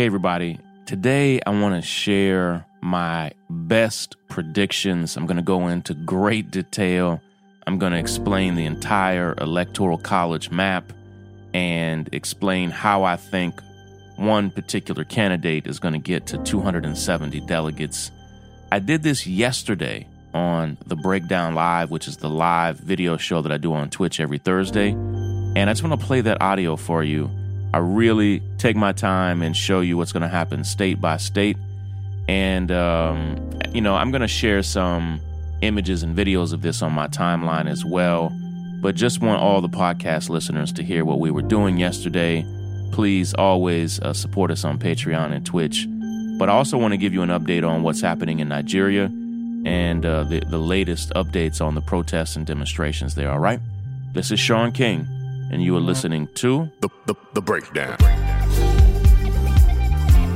Hey, everybody. Today, I want to share my best predictions. I'm going to go into great detail. I'm going to explain the entire Electoral College map and explain how I think one particular candidate is going to get to 270 delegates. I did this yesterday on the Breakdown Live, which is the live video show that I do on Twitch every Thursday. And I just want to play that audio for you. I really take my time and show you what's going to happen state by state. And, um, you know, I'm going to share some images and videos of this on my timeline as well. But just want all the podcast listeners to hear what we were doing yesterday. Please always uh, support us on Patreon and Twitch. But I also want to give you an update on what's happening in Nigeria and uh, the, the latest updates on the protests and demonstrations there, all right? This is Shaun King, and you are listening to The, the, the breakdown.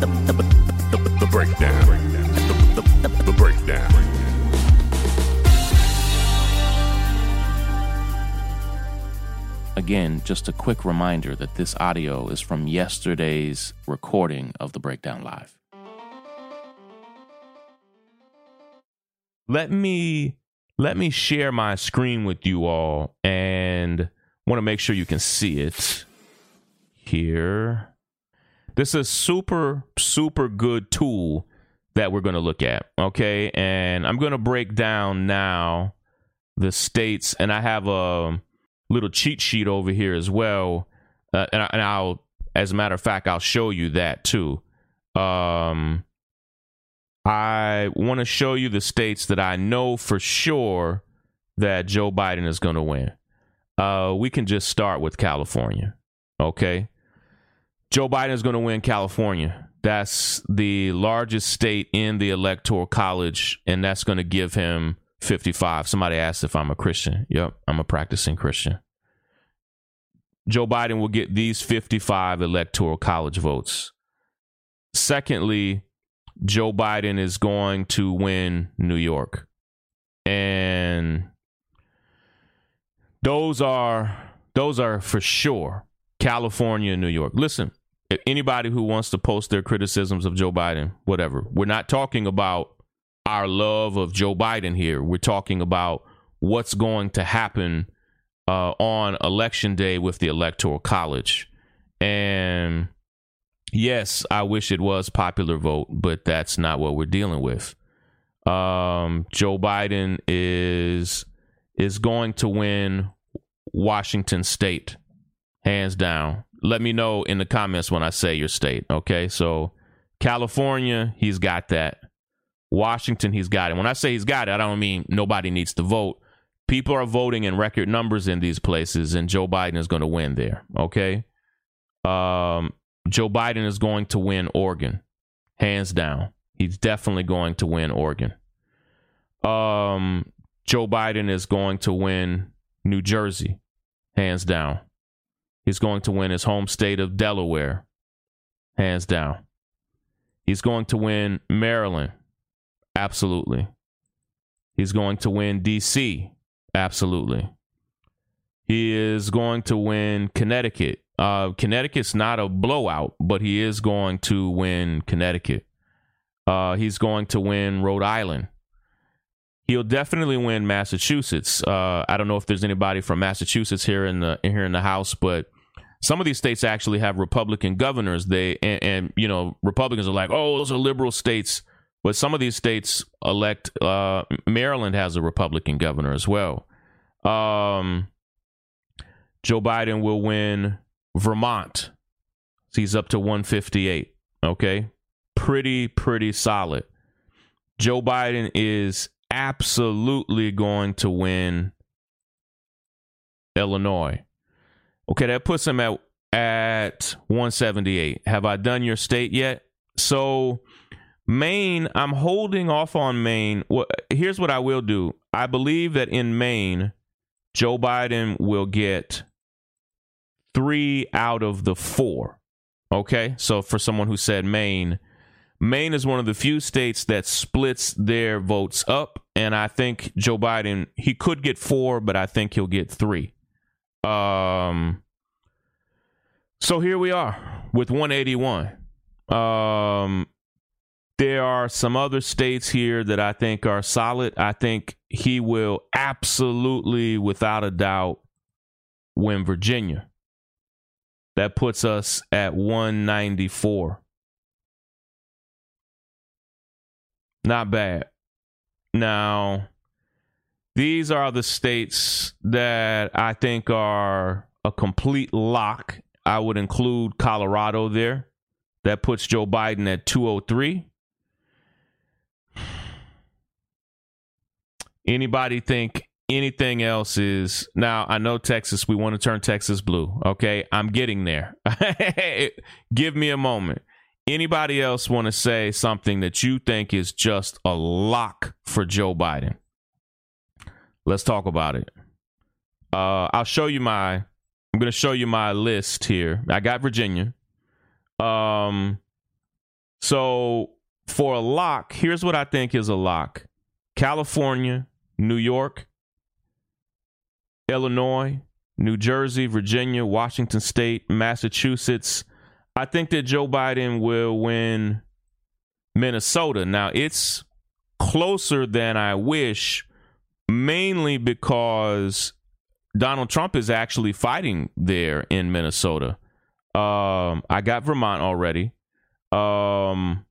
The, the, the, the, the breakdown. The, the, the, the breakdown. Again, just a quick reminder that this audio is from yesterday's recording of the Breakdown Live. let me let me share my screen with you all and want to make sure you can see it here. This is a super super good tool that we're going to look at okay? And i'm going to break down now the states and i have a little cheat sheet over here as well uh, and, I, and i'll as a matter of fact i'll show you that too. Um I want to show you the states that I know for sure that Joe Biden is going to win. Uh, we can just start with California. Okay. Joe Biden is going to win California. That's the largest state in the Electoral College, and that's going to give him 55. Somebody asked if I'm a Christian. Yep, I'm a practicing Christian. Joe Biden will get these 55 Electoral College votes. Secondly, Joe Biden is going to win New York. And those are those are for sure California and New York. Listen, anybody who wants to post their criticisms of Joe Biden, whatever. We're not talking about our love of Joe Biden here. We're talking about what's going to happen uh, on election day with the electoral college. And yes, I wish it was popular vote, but that's not what we're dealing with. Um, Joe Biden is is going to win Washington State, hands down. Let me know in the comments when I say your state. Okay, so California, he's got that. Washington, he's got it. When I say he's got it, I don't mean nobody needs to vote. People are voting in record numbers in these places, and Joe Biden is going to win there. Okay. Um, Joe Biden is going to win Oregon, hands down. He's definitely going to win Oregon. Um, Joe Biden is going to win New Jersey, hands down. He's going to win his home state of Delaware, hands down. He's going to win Maryland, absolutely. He's going to win D.C., absolutely. He is going to win Connecticut, uh, Connecticut's not a blowout, but he is going to win Connecticut. Uh, he's going to win Rhode Island. He'll definitely win Massachusetts. Uh, I don't know if there's anybody from Massachusetts here in the here in the house, but some of these states actually have Republican governors. They and, and you know Republicans are like, oh, those are liberal states, but some of these states elect. Uh, Maryland has a Republican governor as well. Um, Joe Biden will win Vermont. He's up to 158. Okay. Pretty, pretty solid. Joe Biden is absolutely going to win Illinois. Okay, that puts him at at 178. Have I done your state yet? So Maine, I'm holding off on Maine. Here's what I will do. I believe that in Maine, Joe Biden will get three out of the four. Okay. So for someone who said Maine, Maine is one of the few states that splits their votes up. And I think Joe Biden, he could get four, but I think he'll get three. Um, so here we are with 181. Um, there are some other states here that I think are solid. I think he will absolutely, without a doubt, win Virginia. That puts us at 194. Not bad. Now, these are the states that I think are a complete lock. I would include Colorado there. That puts Joe Biden at 203. Anybody think anything else is now I know Texas, we want to turn Texas blue. Okay. I'm getting there. Give me a moment. Anybody else want to say something that you think is just a lock for Joe Biden? Let's talk about it. Uh, I'll show you my. I'm going to show you my list here. I got Virginia. Um, so for a lock, here's what I think is a lock: California, New York, Illinois, New Jersey, Virginia, Washington State, Massachusetts. I think that Joe Biden will win Minnesota. Now, it's closer than I wish, mainly because Donald Trump is actually fighting there in Minnesota. Um, I got Vermont already. Um,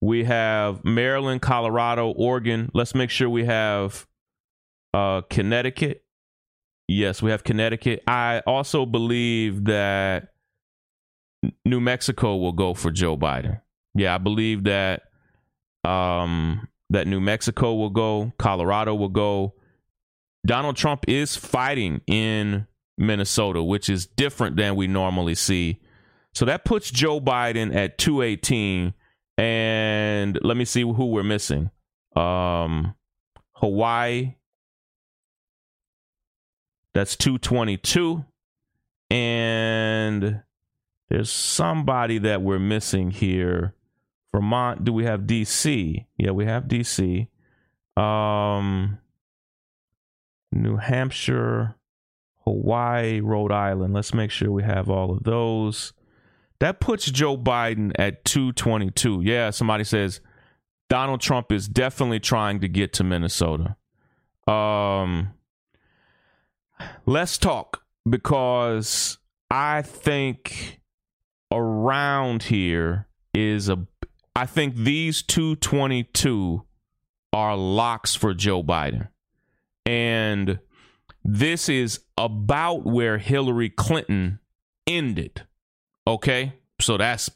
we have Maryland, Colorado, Oregon. Let's make sure we have uh, Connecticut. Yes, we have Connecticut. I also believe that New Mexico will go for Joe Biden. Yeah, I believe that um, that New Mexico will go, Colorado will go. Donald Trump is fighting in Minnesota, which is different than we normally see. So that puts Joe Biden at 218 and let me see who we're missing. Um, Hawaii. That's 222. And there's somebody that we're missing here. Vermont, do we have DC? Yeah, we have DC. Um, New Hampshire, Hawaii, Rhode Island. Let's make sure we have all of those. That puts Joe Biden at 222. Yeah, somebody says Donald Trump is definitely trying to get to Minnesota. Um let's talk because I think around here is a I think these 222 are locks for Joe Biden. And this is about where Hillary Clinton ended. Okay. So that's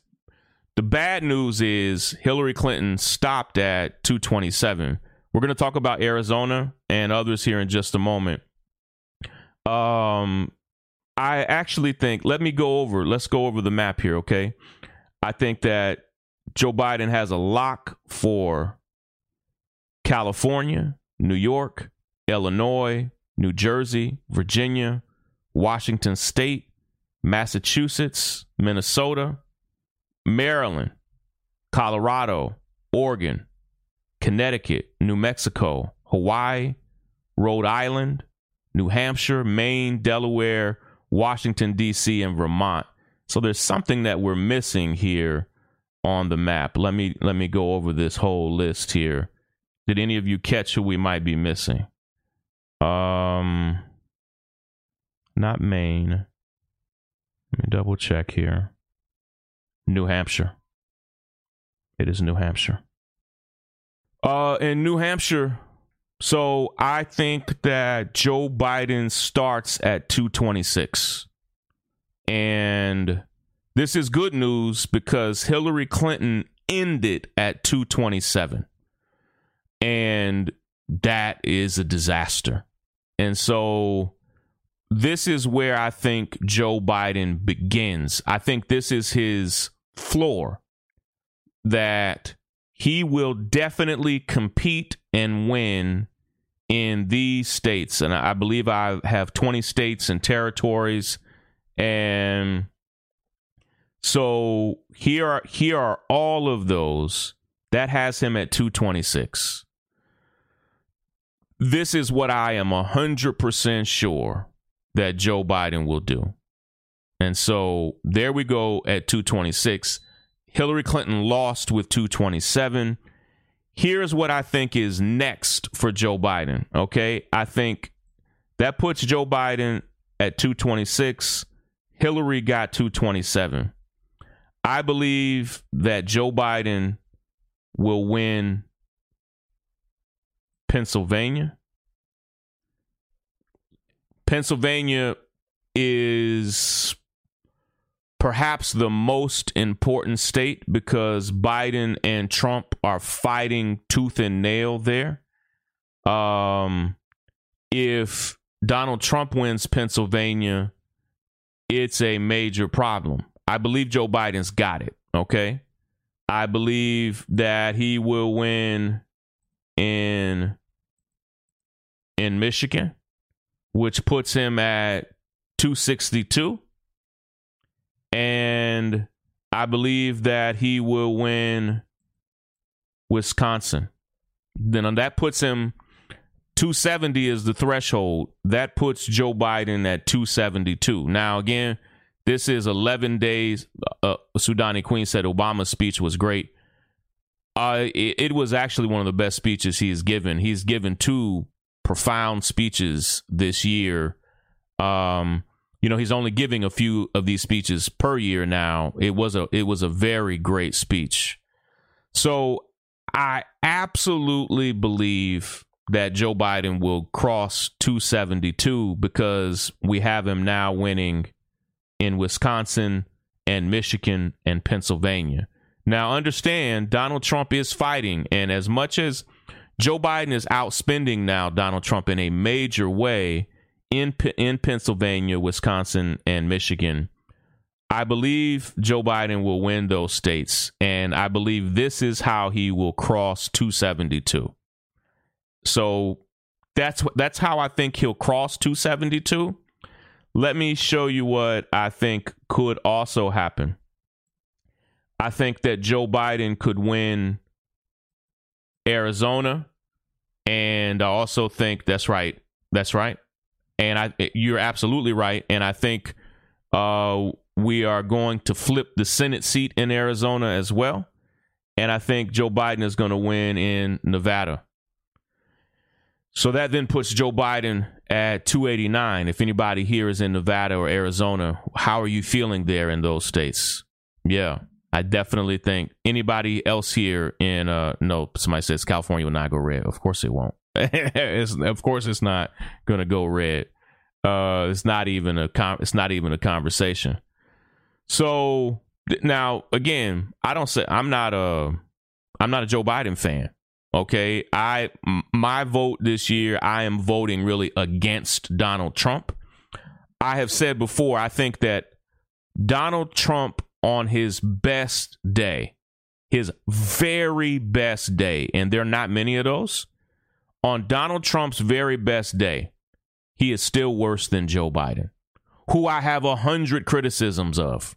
the bad news is Hillary Clinton stopped at 227. We're going to talk about Arizona and others here in just a moment. Um I actually think let me go over let's go over the map here, okay? I think that Joe Biden has a lock for California, New York, Illinois, New Jersey, Virginia, Washington State, Massachusetts, Minnesota, Maryland, Colorado, Oregon, Connecticut, New Mexico, Hawaii, Rhode Island, New Hampshire, Maine, Delaware, Washington, D.C., and Vermont. So there's something that we're missing here on the map. Let me let me go over this whole list here. Did any of you catch who we might be missing? Um not Maine. Let me double check here. New Hampshire. It is New Hampshire. Uh, in New Hampshire, so I think that Joe Biden starts at 226. And this is good news because Hillary Clinton ended at 227. And that is a disaster. And so this is where I think Joe Biden begins. I think this is his floor that he will definitely compete and win in these states. And I believe I have 20 states and territories. And so here are here are all of those. That has him at 226. This is what I am 100% sure that Joe Biden will do. And so there we go at 226. Hillary Clinton lost with 227. Here's what I think is next for Joe Biden. Okay. I think that puts Joe Biden at 226. Hillary got 227. I believe that Joe Biden will win Pennsylvania. Pennsylvania is perhaps the most important state because Biden and Trump are fighting tooth and nail there. Um, if Donald Trump wins Pennsylvania, it's a major problem. I believe Joe Biden's got it. Okay. I believe that he will win in in Michigan, which puts him at 262. And I believe that he will win Wisconsin. Then that puts him 270 is the threshold. That puts Joe Biden at 272. Now, again, this is 11 days. Uh, Sudani Queen said Obama's speech was great. Uh, it, it, was actually one of the best speeches he's given. He's given two profound speeches this year. Um, you know, he's only giving a few of these speeches per year now. It was a it was a very great speech. So I absolutely believe that Joe Biden will cross 272 because we have him now winning in Wisconsin and Michigan and Pennsylvania. Now, understand Donald Trump is fighting, and as much as Joe Biden is outspending now Donald Trump in a major way in in Pennsylvania, Wisconsin, and Michigan, I believe Joe Biden will win those states, and I believe this is how he will cross 272. So that's that's how I think he'll cross 272. Let me show you what I think could also happen. I think that Joe Biden could win Arizona, and I also think that's right. That's right, and I you're absolutely right. And I think uh, we are going to flip the Senate seat in Arizona as well, and I think Joe Biden is going to win in Nevada. So that then puts Joe Biden at 289. If anybody here is in Nevada or Arizona, how are you feeling there in those states? Yeah, I definitely think anybody else here in uh no somebody says California will not go red. Of course it won't. of course it's not to go red. Uh, it's not even a com- it's not even a conversation. So now again, I don't say I'm not a I'm not a Joe Biden fan. Okay, I my vote this year, I am voting really against Donald Trump. I have said before, I think that Donald Trump on his best day, his very best day, and there are not many of those, on Donald Trump's very best day, he is still worse than Joe Biden, who I have a hundred criticisms of.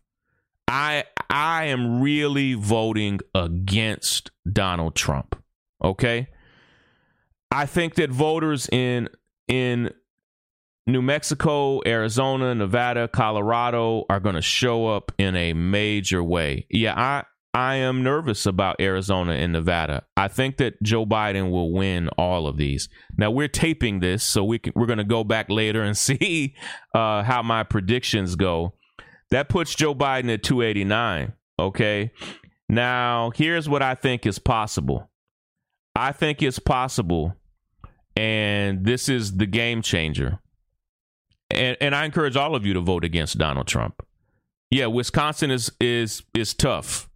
I I am really voting against Donald Trump. Okay. I think that voters in in New Mexico, Arizona, Nevada, Colorado are going to show up in a major way. Yeah, I I am nervous about Arizona and Nevada. I think that Joe Biden will win all of these. Now we're taping this, so we can, we're going to go back later and see uh, how my predictions go. That puts Joe Biden at 289. Okay. Now here's what I think is possible. I think it's possible, and this is the game changer. And and I encourage all of you to vote against Donald Trump. Yeah, Wisconsin is is is tough.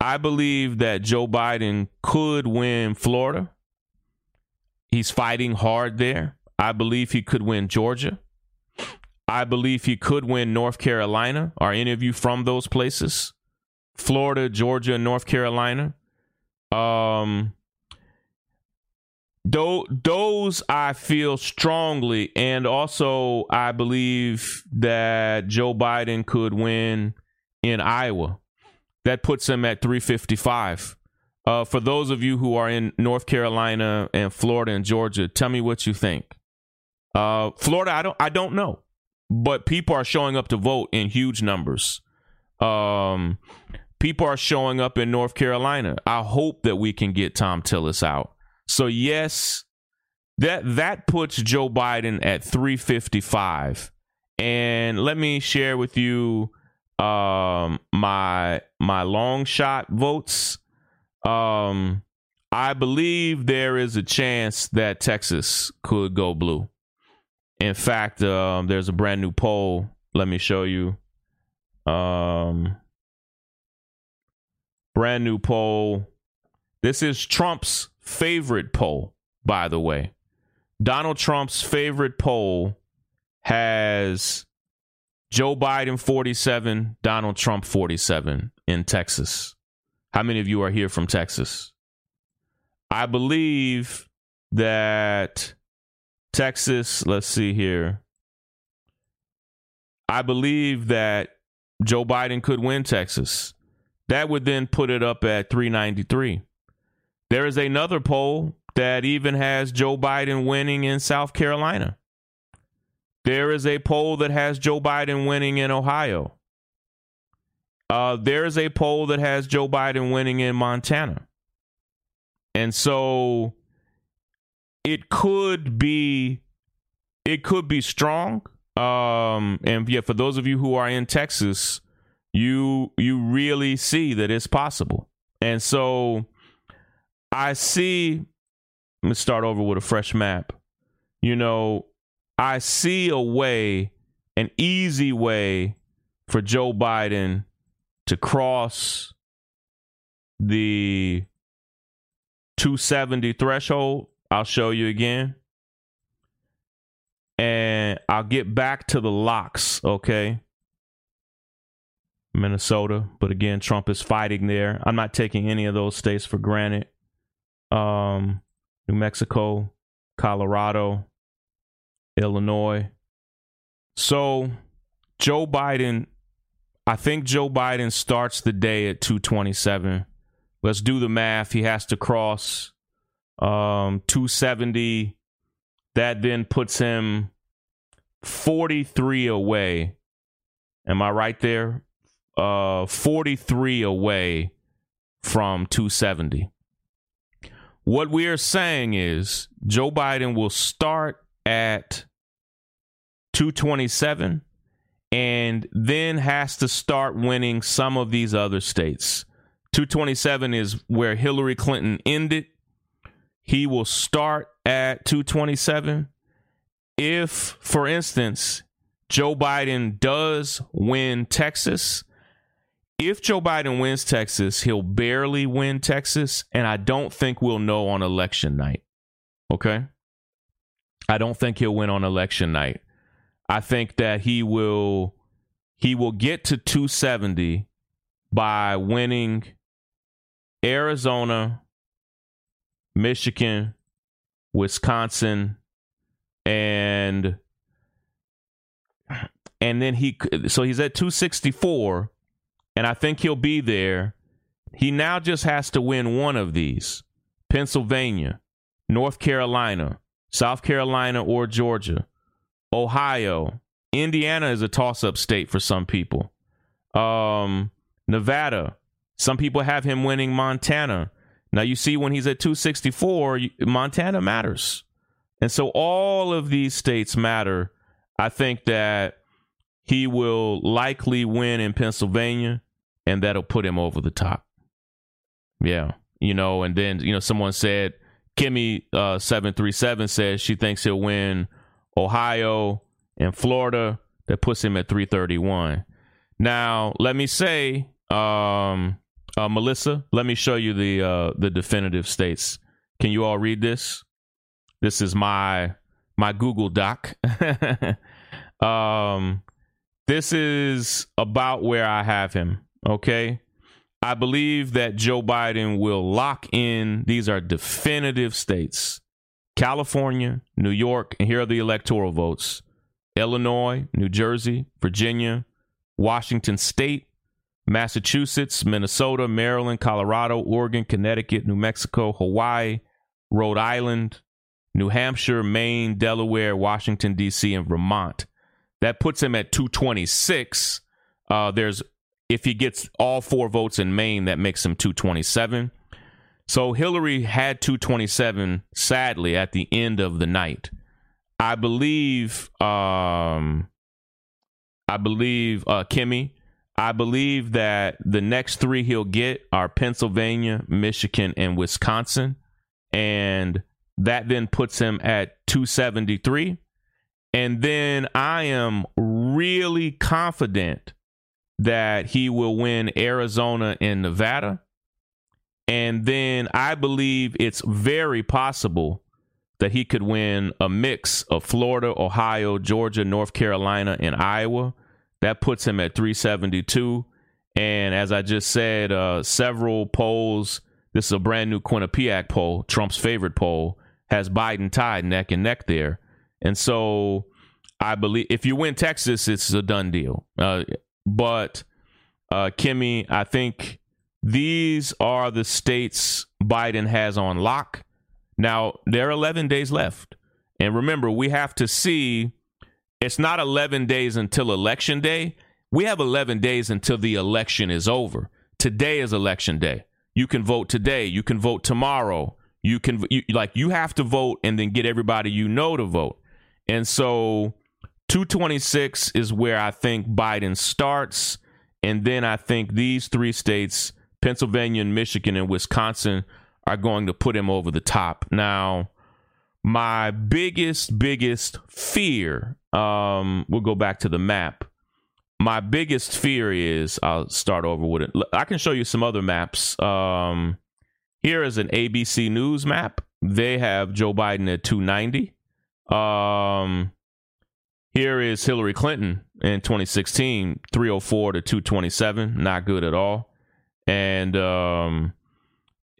I believe that Joe Biden could win Florida. He's fighting hard there. I believe he could win Georgia. I believe he could win North Carolina. Are any of you from those places? Florida, Georgia, North Carolina. Um, those I feel strongly, and also I believe that Joe Biden could win in Iowa. That puts him at 355. Uh, for those of you who are in North Carolina and Florida and Georgia, tell me what you think. Uh, Florida, I don't, I don't know, but people are showing up to vote in huge numbers. Um, people are showing up in North Carolina. I hope that we can get Thom Tillis out. So yes, that that puts Joe Biden at 355. And let me share with you um my my long shot votes. Um I believe there is a chance that Texas could go blue. In fact, um, there's a brand new poll. Let me show you. Um, brand new poll. This is Trump's favorite poll, by the way. Donald Trump's favorite poll has Joe Biden 47, Donald Trump 47 in Texas. How many of you are here from Texas? I believe that Texas, let's see here. I believe that Joe Biden could win Texas. That would then put it up at 393. There is another poll that even has Joe Biden winning in South Carolina. There is a poll that has Joe Biden winning in Ohio. Uh, there is a poll that has Joe Biden winning in Montana. And so it could be it could be strong. Um, and yeah, for those of you who are in Texas, you you really see that it's possible. And so I see let me start over with a fresh map. You know, I see a way, an easy way for Joe Biden to cross the 270 threshold. I'll show you again. And I'll get back to the locks, okay? Minnesota, but again, Trump is fighting there. I'm not taking any of those states for granted. Um, New Mexico, Colorado, Illinois. So, Joe Biden, I think Joe Biden starts the day at 227. Let's do the math. He has to cross um, 270. That then puts him 43 away. Am I right there? Uh, 43 away from 270. What we are saying is Joe Biden will start at 227 and then has to start winning some of these other states. 227 is where Hillary Clinton ended. He will start at 227. If, for instance, Joe Biden does win Texas, if Joe Biden wins Texas, he'll barely win Texas, and I don't think we'll know on election night. Okay? I don't think he'll win on election night. I think that he will he will get to 270 by winning Arizona, Michigan, Wisconsin, and and then he so he's at 264 and I think he'll be there. He now just has to win one of these. Pennsylvania, North Carolina, South Carolina or Georgia, Ohio, Indiana is a toss-up state for some people. Um, Nevada, some people have him winning Montana. Now you see when he's at 264, Montana matters. And so all of these states matter. I think that he will likely win in Pennsylvania and that'll put him over the top. Yeah. You know, and then, you know, someone said Kimmy uh 737 says she thinks he'll win Ohio and Florida. That puts him at 331. Now, let me say um uh, Melissa, let me show you the uh, the definitive states. Can you all read this? This is my my Google Doc. um, this is about where I have him. Okay, I believe that Joe Biden will lock in. These are definitive states: California, New York, and here are the electoral votes: Illinois, New Jersey, Virginia, Washington State, Massachusetts, Minnesota, Maryland, Colorado, Oregon, Connecticut, New Mexico, Hawaii, Rhode Island, New Hampshire, Maine, Delaware, Washington, D.C., and Vermont. That puts him at 226. Uh, there's if he gets all four votes in Maine, that makes him 227. So Hillary had 227, sadly, at the end of the night. I believe, um, I believe uh, Kimmy. I believe that the next three he'll get are Pennsylvania, Michigan, and Wisconsin, and that then puts him at 273. And then I am really confident that he will win Arizona and Nevada. And then I believe it's very possible that he could win a mix of Florida, Ohio, Georgia, North Carolina, and Iowa. That puts him at 372. And as I just said, uh, several polls, this is a brand new Quinnipiac poll, Trump's favorite poll, has Biden tied neck and neck there. And so I believe if you win Texas, it's a done deal. Uh, but uh, Kimmy, I think these are the states Biden has on lock. Now, there are 11 days left. And remember, we have to see it's not 11 days until election day. We have 11 days until the election is over. Today is election day. You can vote today. You can vote tomorrow. You can you, like you have to vote and then get everybody you know to vote. And so 226 is where I think Biden starts. And then I think these three states, Pennsylvania and Michigan and Wisconsin, are going to put him over the top. Now, my biggest, biggest fear, um, we'll go back to the map. My biggest fear is I'll start over with it. I can show you some other maps. Um, here is an ABC News map. They have Joe Biden at 290. Um, here is Hillary Clinton in 2016, 304 to 227, not good at all. And um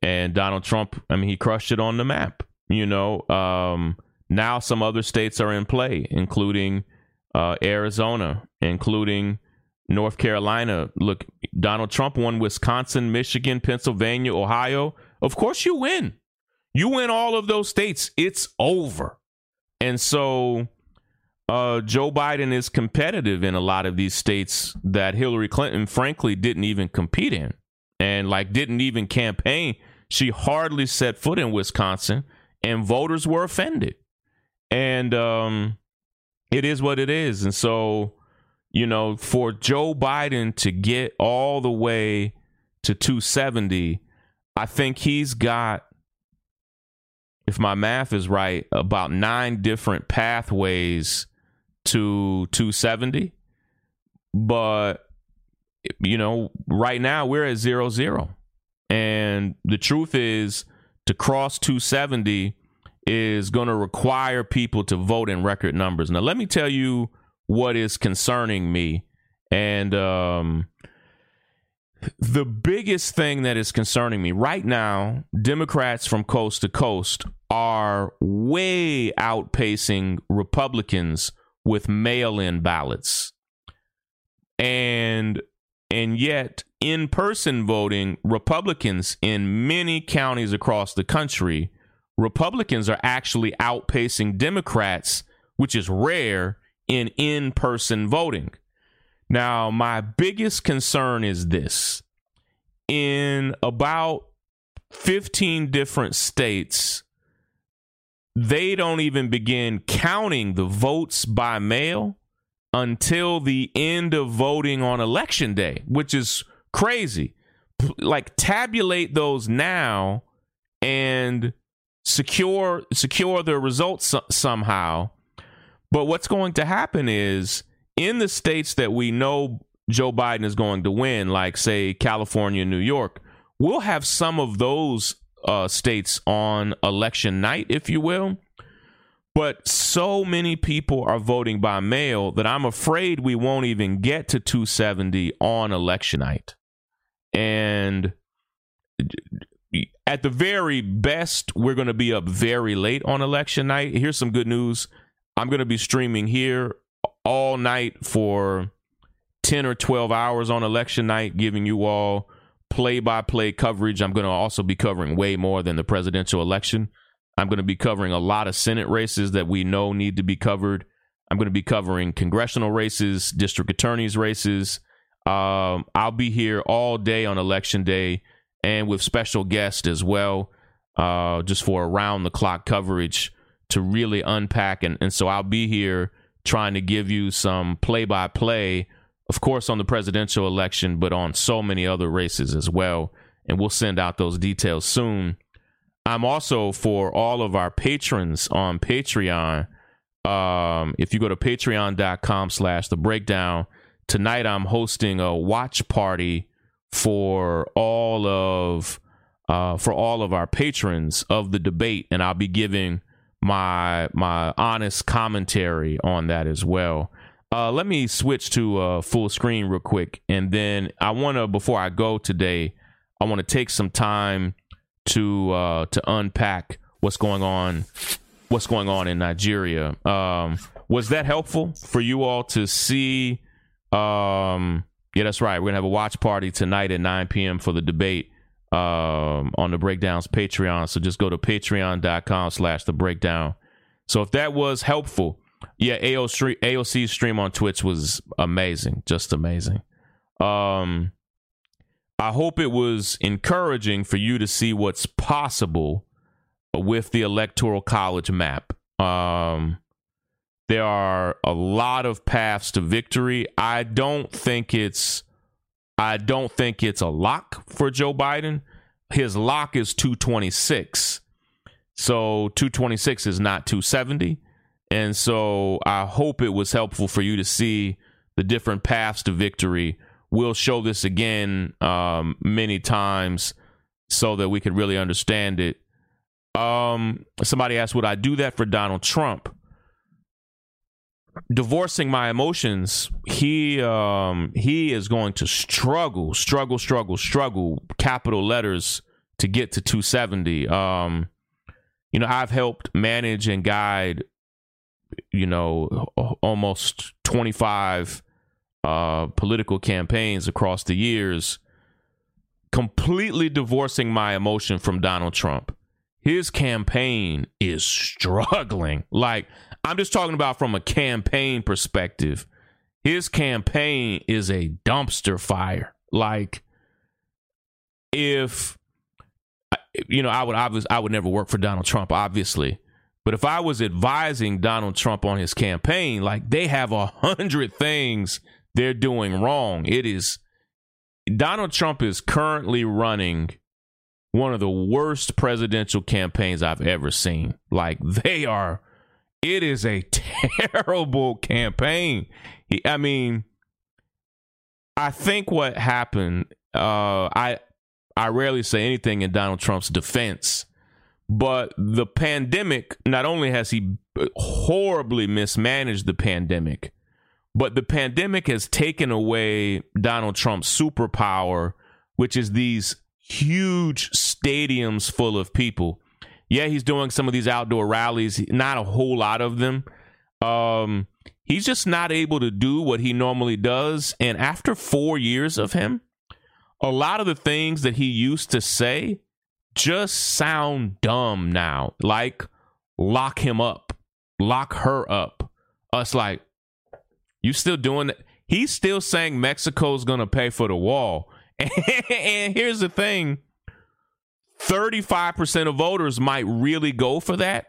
and Donald Trump, I mean he crushed it on the map, you know. Um now some other states are in play, including uh, Arizona, including North Carolina. Look, Donald Trump won Wisconsin, Michigan, Pennsylvania, Ohio. Of course you win. You win all of those states, it's over. And so uh, Joe Biden is competitive in a lot of these states that Hillary Clinton, frankly, didn't even compete in and like didn't even campaign. She hardly set foot in Wisconsin, and voters were offended. And um, it is what it is. And so, you know, for Joe Biden to get all the way to 270, I think he's got if my math is right, about nine different pathways to 270. But, you know, right now we're at zero zero. And the truth is, to cross 270 is going to require people to vote in record numbers. Now, let me tell you what is concerning me. And um, the biggest thing that is concerning me right now, Democrats from coast to coast are way outpacing Republicans with mail-in ballots. And and yet in-person voting, Republicans in many counties across the country, Republicans are actually outpacing Democrats, which is rare in in-person voting. Now, my biggest concern is this. In about 15 different states, they don't even begin counting the votes by mail until the end of voting on election day, which is crazy. Like tabulate those now and secure secure the results somehow. But what's going to happen is in the states that we know Joe Biden is going to win, like say California, New York, we'll have some of those uh, states on election night, if you will. But so many people are voting by mail that I'm afraid we won't even get to 270 on election night. And at the very best, we're going to be up very late on election night. Here's some good news I'm going to be streaming here all night for 10 or 12 hours on election night, giving you all play by play coverage. I'm going to also be covering way more than the presidential election. I'm going to be covering a lot of Senate races that we know need to be covered. I'm going to be covering congressional races, district attorneys' races. Um, I'll be here all day on election day and with special guests as well, uh, just for around the clock coverage to really unpack. And, and so I'll be here trying to give you some play by play, of course, on the presidential election, but on so many other races as well. And we'll send out those details soon. I'm also for all of our patrons on Patreon. Um, if you go to patreon.com slash the breakdown, tonight I'm hosting a watch party for all of uh, for all of our patrons of the debate, and I'll be giving my my honest commentary on that as well. Uh, let me switch to uh, full screen real quick, and then I want to before I go today, I want to take some time to uh, to unpack what's going on what's going on in Nigeria. Um, was that helpful for you all to see? Um, yeah, that's right. We're gonna have a watch party tonight at 9 p.m. for the debate um, on the breakdowns Patreon. So just go to patreon.com slash the breakdown. So if that was helpful, yeah, AOC, AOC stream on Twitch was amazing, just amazing. Um, I hope it was encouraging for you to see what's possible with the electoral college map. Um, there are a lot of paths to victory. I don't think it's I don't think it's a lock for Joe Biden. His lock is 226. So 226 is not 270. And so I hope it was helpful for you to see the different paths to victory. We'll show this again um, many times so that we can really understand it. Um, somebody asked, Would I do that for Donald Trump? divorcing my emotions he um he is going to struggle struggle struggle struggle capital letters to get to 270 um you know i've helped manage and guide you know almost 25 uh political campaigns across the years completely divorcing my emotion from donald trump his campaign is struggling like I'm just talking about from a campaign perspective. His campaign is a dumpster fire. Like, if you know, I would obviously I would never work for Donald Trump, obviously. But if I was advising Donald Trump on his campaign, like they have a hundred things they're doing wrong. It is Donald Trump is currently running one of the worst presidential campaigns I've ever seen. Like they are it is a terrible campaign. I mean, I think what happened, uh, I I rarely say anything in Donald Trump's defense, but the pandemic, not only has he horribly mismanaged the pandemic, but the pandemic has taken away Donald Trump's superpower, which is these huge stadiums full of people yeah, he's doing some of these outdoor rallies, not a whole lot of them. Um, he's just not able to do what he normally does. And after four years of him, a lot of the things that he used to say just sound dumb now. Like, lock him up, lock her up. Us like, you still doing that? He's still saying Mexico's going to pay for the wall. and here's the thing 35% of voters might really go for that.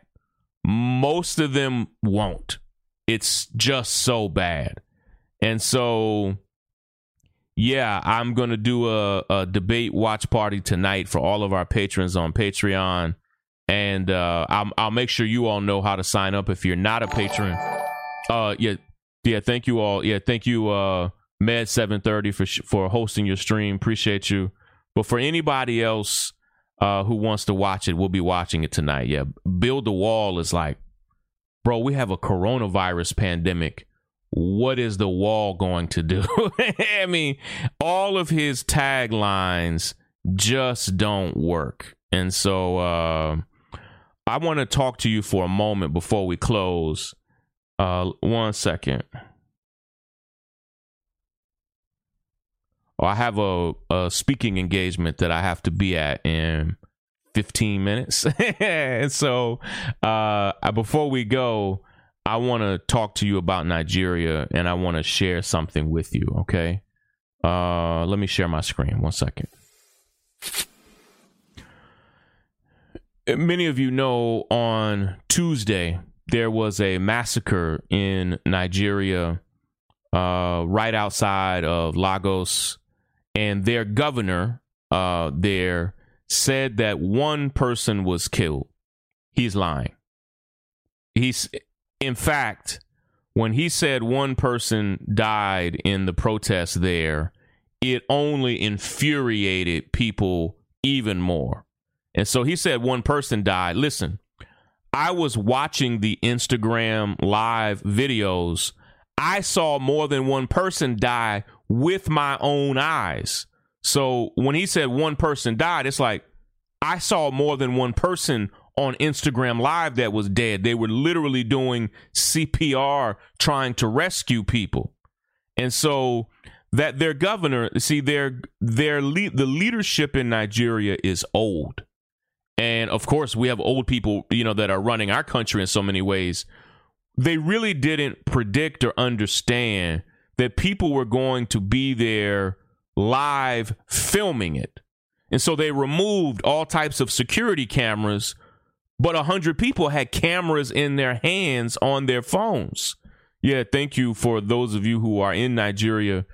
Most of them won't. It's just so bad. And so, yeah, I'm going to do a, a, debate watch party tonight for all of our patrons on Patreon. And uh, I'll, I'll make sure you all know how to sign up if you're not a patron. Uh, yeah, yeah. Thank you all. Yeah, thank you, uh, Med Seven Thirty for for hosting your stream. Appreciate you. But for anybody else uh, who wants to watch it we'll be watching it tonight. Yeah, build the wall is like, bro, we have a coronavirus pandemic. What is the wall going to do? I mean, all of his taglines just don't work, and so uh, I want to talk to you for a moment before we close. Uh, one second. I have a, a speaking engagement that I have to be at in 15 minutes. and so uh, before we go, I want to talk to you about Nigeria and I want to share something with you, okay? Uh, let me share my screen. One second. Many of you know on Tuesday there was a massacre in Nigeria, uh, right outside of Lagos, and their governor uh, there said that one person was killed. He's lying. He's, in fact, when he said one person died in the protest there, it only infuriated people even more. And so he said one person died. Listen, I was watching the Instagram live videos. I saw more than one person die with my own eyes. So when he said one person died, it's like I saw more than one person on Instagram Live that was dead. They were literally doing CPR trying to rescue people. And so that their governor, see their their le- the leadership in Nigeria is old. And of course, we have old people, you know, that are running our country in so many ways. They really didn't predict or understand that people were going to be there live filming it. And so they removed all types of security cameras but 100 people had cameras in their hands on their phones. Yeah, thank you for those of you who are in Nigeria.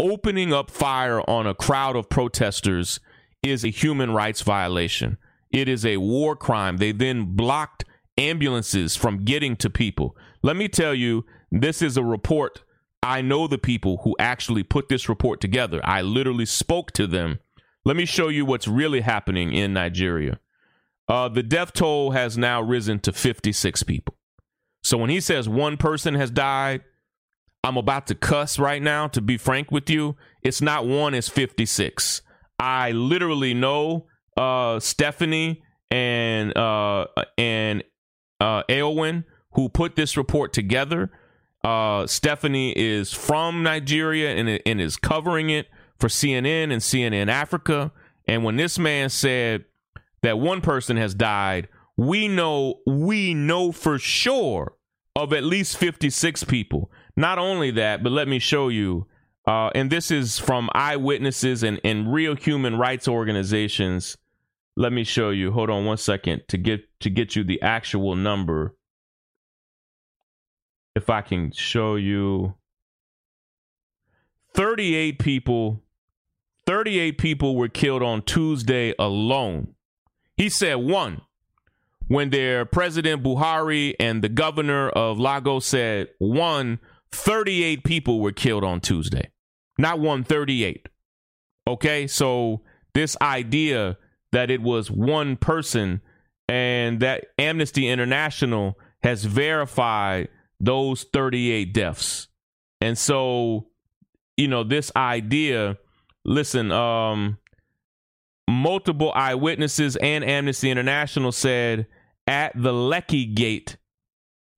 Opening up fire on a crowd of protesters is a human rights violation. It is a war crime. They then blocked ambulances from getting to people. Let me tell you, this is a report. I know the people who actually put this report together. I literally spoke to them. Let me show you what's really happening in Nigeria. Uh, the death toll has now risen to 56 people. So when he says one person has died, I'm about to cuss right now, to be frank with you. It's not one, it's 56. I literally know uh, Stephanie and uh, and uh, who put this report together. Uh, Stephanie is from Nigeria and, and is covering it for CNN and CNN Africa. And when this man said that one person has died, we know we know for sure of at least 56 people. Not only that, but let me show you uh, and this is from eyewitnesses and, and real human rights organizations. Let me show you. Hold on one second to get to get you the actual number. If I can show you 38 people 38 people were killed on Tuesday alone. He said one when their president Buhari and the governor of Lagos said one 38 people were killed on Tuesday. Not 138. Okay? So this idea that it was one person and that Amnesty International has verified those 38 deaths. And so, you know, this idea, listen, um multiple eyewitnesses and Amnesty International said at the Lekki Gate,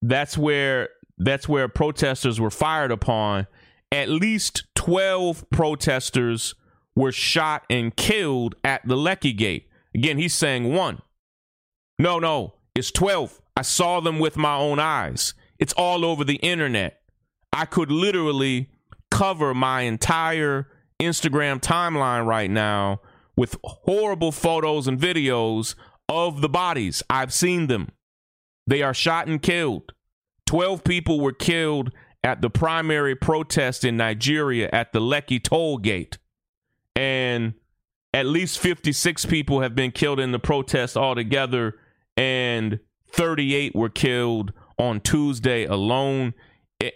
that's where that's where protesters were fired upon. At least 12 protesters were shot and killed at the Lekki Gate. Again, he's saying one. No, no, it's 12. I saw them with my own eyes. It's all over the internet. I could literally cover my entire Instagram timeline right now with horrible photos and videos of the bodies. I've seen them. They are shot and killed. 12 people were killed at the primary protest in Nigeria at the Lekki toll gate. And at least 56 people have been killed in the protest altogether, and 38 were killed on Tuesday alone.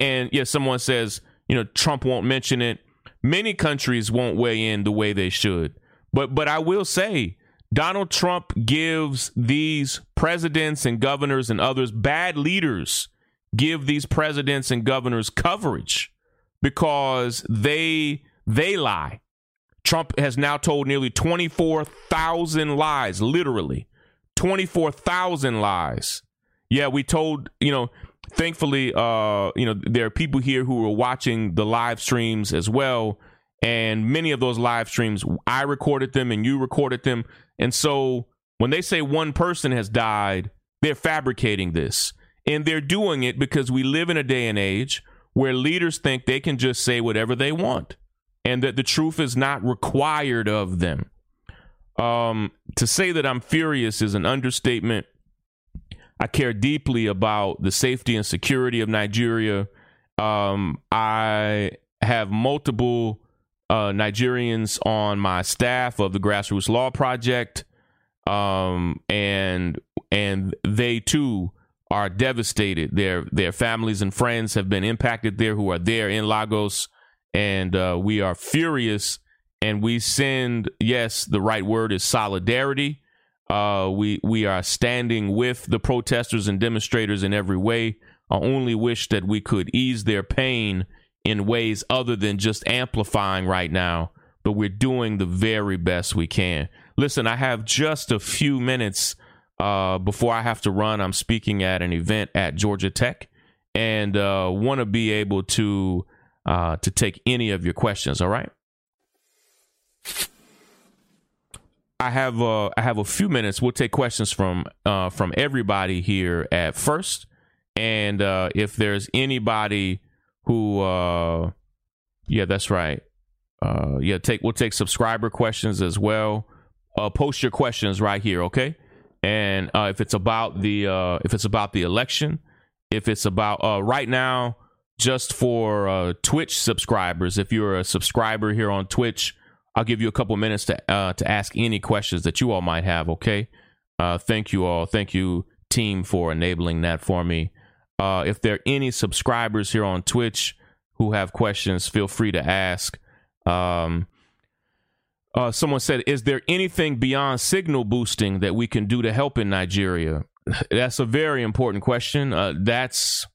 And yeah, someone says, you know, Trump won't mention it. Many countries won't weigh in the way they should. But but I will say Donald Trump gives these presidents and governors and others bad leaders give these presidents and governors coverage because they they lie. Trump has now told nearly 24,000 lies, literally. 24,000 lies. Yeah, we told, you know, thankfully uh, you know, there are people here who are watching the live streams as well and many of those live streams, I recorded them and you recorded them. And so when they say one person has died, they're fabricating this. And they're doing it because we live in a day and age where leaders think they can just say whatever they want. and that the truth is not required of them. Um, to say that I'm furious is an understatement. I care deeply about the safety and security of Nigeria. Um, I have multiple uh, Nigerians on my staff of the Grassroots Law Project, um, and and they too are devastated. Their their families and friends have been impacted there who are there in Lagos, and uh, we are furious. And we send yes, the right word is solidarity. Uh, we we are standing with the protesters and demonstrators in every way. I only wish that we could ease their pain in ways other than just amplifying right now, but we're doing the very best we can. Listen, I have just a few minutes uh, before I have to run. I'm speaking at an event at Georgia Tech and uh, want to be able to uh, to take any of your questions. All right. I have uh, I have a few minutes. We'll take questions from uh, from everybody here at first, and uh, if there's anybody who uh yeah that's right. Uh yeah take we'll take subscriber questions as well. Uh post your questions right here okay? And uh if it's about the uh if it's about the election if it's about uh right now just for uh twitch subscribers if you're a subscriber here on twitch i'll give you a couple minutes to uh to ask any questions that you all might have okay? Uh thank you all. Thank you team for enabling that for me uh, if there are any subscribers here on Twitch who have questions, feel free to ask. Um, uh, someone said, "Is there anything beyond signal boosting that we can do to help in Nigeria?" That's a very important question. Uh, that's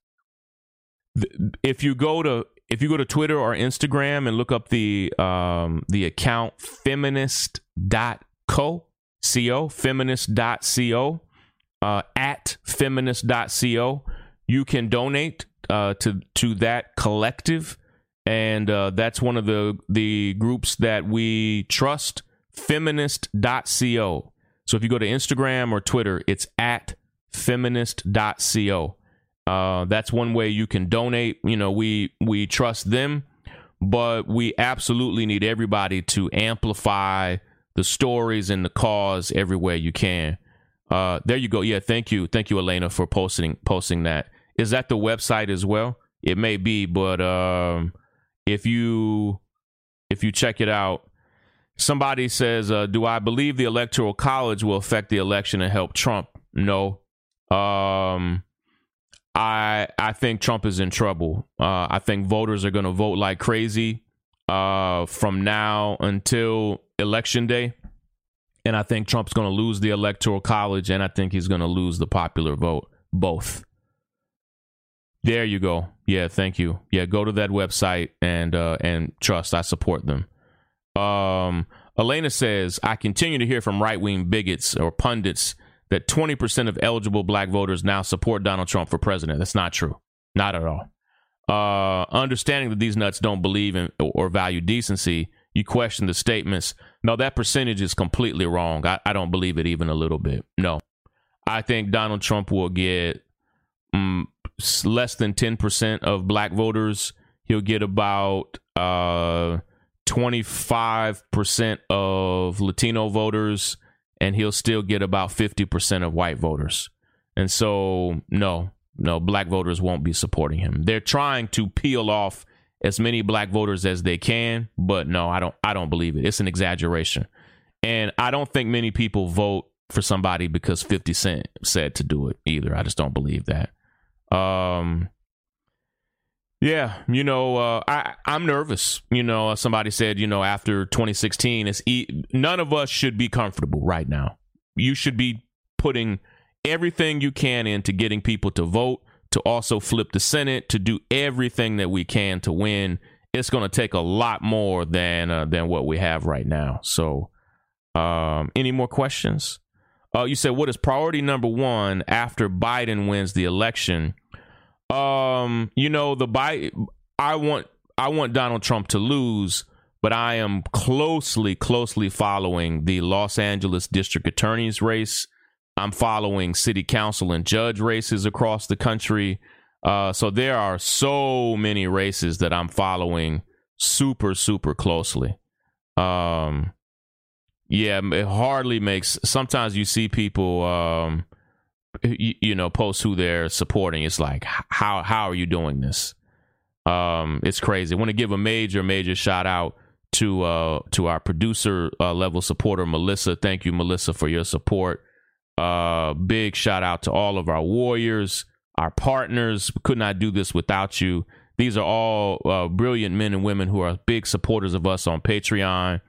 if you go to if you go to Twitter or Instagram and look up the um, the account feminist.co co feminist.co uh, at feminist.co you can donate uh, to to that collective, and uh, that's one of the the groups that we trust. Feminist.co. So if you go to Instagram or Twitter, it's at feminist.co. Uh, that's one way you can donate. You know, we we trust them, but we absolutely need everybody to amplify the stories and the cause everywhere you can. Uh, there you go. Yeah, thank you, thank you, Elena, for posting posting that is that the website as well. It may be, but um, if you if you check it out, somebody says, uh, "Do I believe the electoral college will affect the election and help Trump?" No. Um, I I think Trump is in trouble. Uh, I think voters are going to vote like crazy uh, from now until election day, and I think Trump's going to lose the electoral college, and I think he's going to lose the popular vote. Both. There you go. Yeah, thank you. Yeah, go to that website and uh, and trust. I support them. Um, Elena says I continue to hear from right wing bigots or pundits that 20% of eligible black voters now support Donald Trump for president. That's not true. Not at all. Uh, understanding that these nuts don't believe in or value decency, you question the statements. No, that percentage is completely wrong. I, I don't believe it even a little bit. No. I think Donald Trump will get um, less than 10% of black voters. He'll get about uh, 25% of Latino voters, and he'll still get about 50% of white voters. And so, no, no, black voters won't be supporting him. They're trying to peel off as many black voters as they can, but no, I don't I don't believe it. It's an exaggeration. And I don't think many people vote for somebody because 50 Cent said to do it either. I just don't believe that. Um, yeah, you know, uh, I I'm nervous. You know, somebody said, you know, after 2016, it's e- none of us should be comfortable right now. You should be putting everything you can into getting people to vote, to also flip the Senate, to do everything that we can to win. It's going to take a lot more than uh, than what we have right now. So, um, any more questions? Uh, you said what is priority number one after Biden wins the election? Um, you know the Biden. I want I want Donald Trump to lose, but I am closely closely following the Los Angeles District Attorney's race. I'm following city council and judge races across the country. Uh, so there are so many races that I'm following super super closely. Um, yeah, it hardly makes. Sometimes you see people, um, you, you know, post who they're supporting. It's like, how how are you doing this? Um, it's crazy. I want to give a major major shout out to uh to our producer uh, level supporter Melissa. Thank you, Melissa, for your support. Uh, big shout out to all of our warriors, our partners. We could not do this without you. These are all uh, brilliant men and women who are big supporters of us on Patreon.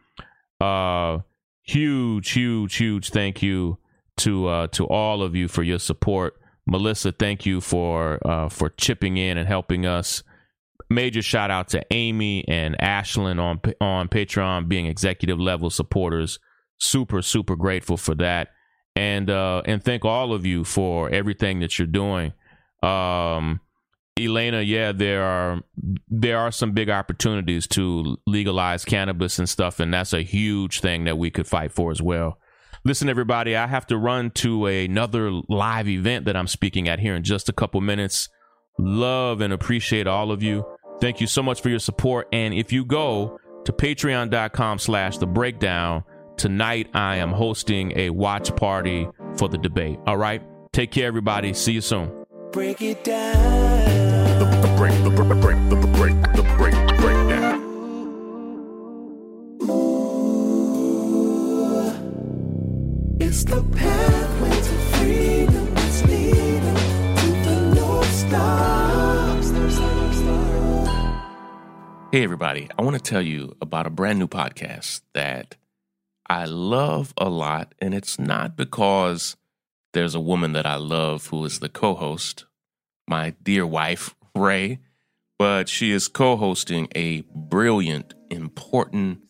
Huge, huge, huge thank you to uh, to all of you for your support. Melissa, thank you for uh, for chipping in and helping us. Major shout out to Amy and Ashlyn on on Patreon being executive level supporters. Super, super grateful for that, and uh, and thank all of you for everything that you're doing. Um, Elena, yeah, there are there are some big opportunities to legalize cannabis and stuff, and that's a huge thing that we could fight for as well. Listen, everybody, I have to run to another live event that I'm speaking at here in just a couple minutes. Love and appreciate all of you. Thank you so much for your support. And if you go to patreon.com slash the breakdown, tonight I am hosting a watch party for the debate. All right. Take care, everybody. See you soon. Break it down. The, the break, the break, the break, the break, the break, breakdown. It's the pathway to freedom. It's leading to the North star. Hey, everybody. I want to tell you about a brand new podcast that I love a lot. And it's not because there's a woman that I love who is the co host, my dear wife, Rai, but she is co hosting a brilliant, important,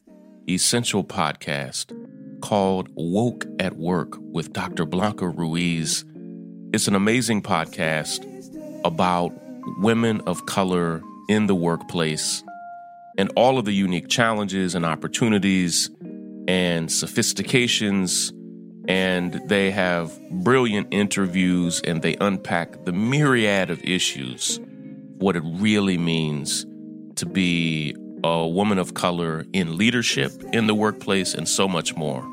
essential podcast called WOC at Work with Dr. Blanca Ruiz. It's an amazing podcast about women of color in the workplace and all of the unique challenges and opportunities and sophistications. And they have brilliant interviews and they unpack the myriad of issues, what it really means to be a woman of color in leadership, in the workplace, and so much more.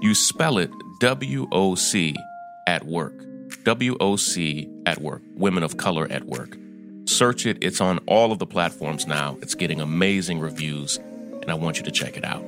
You spell it W O C at work. W O C at work. Women of color at work. Search it. It's on all of the platforms now. It's getting amazing reviews, and I want you to check it out.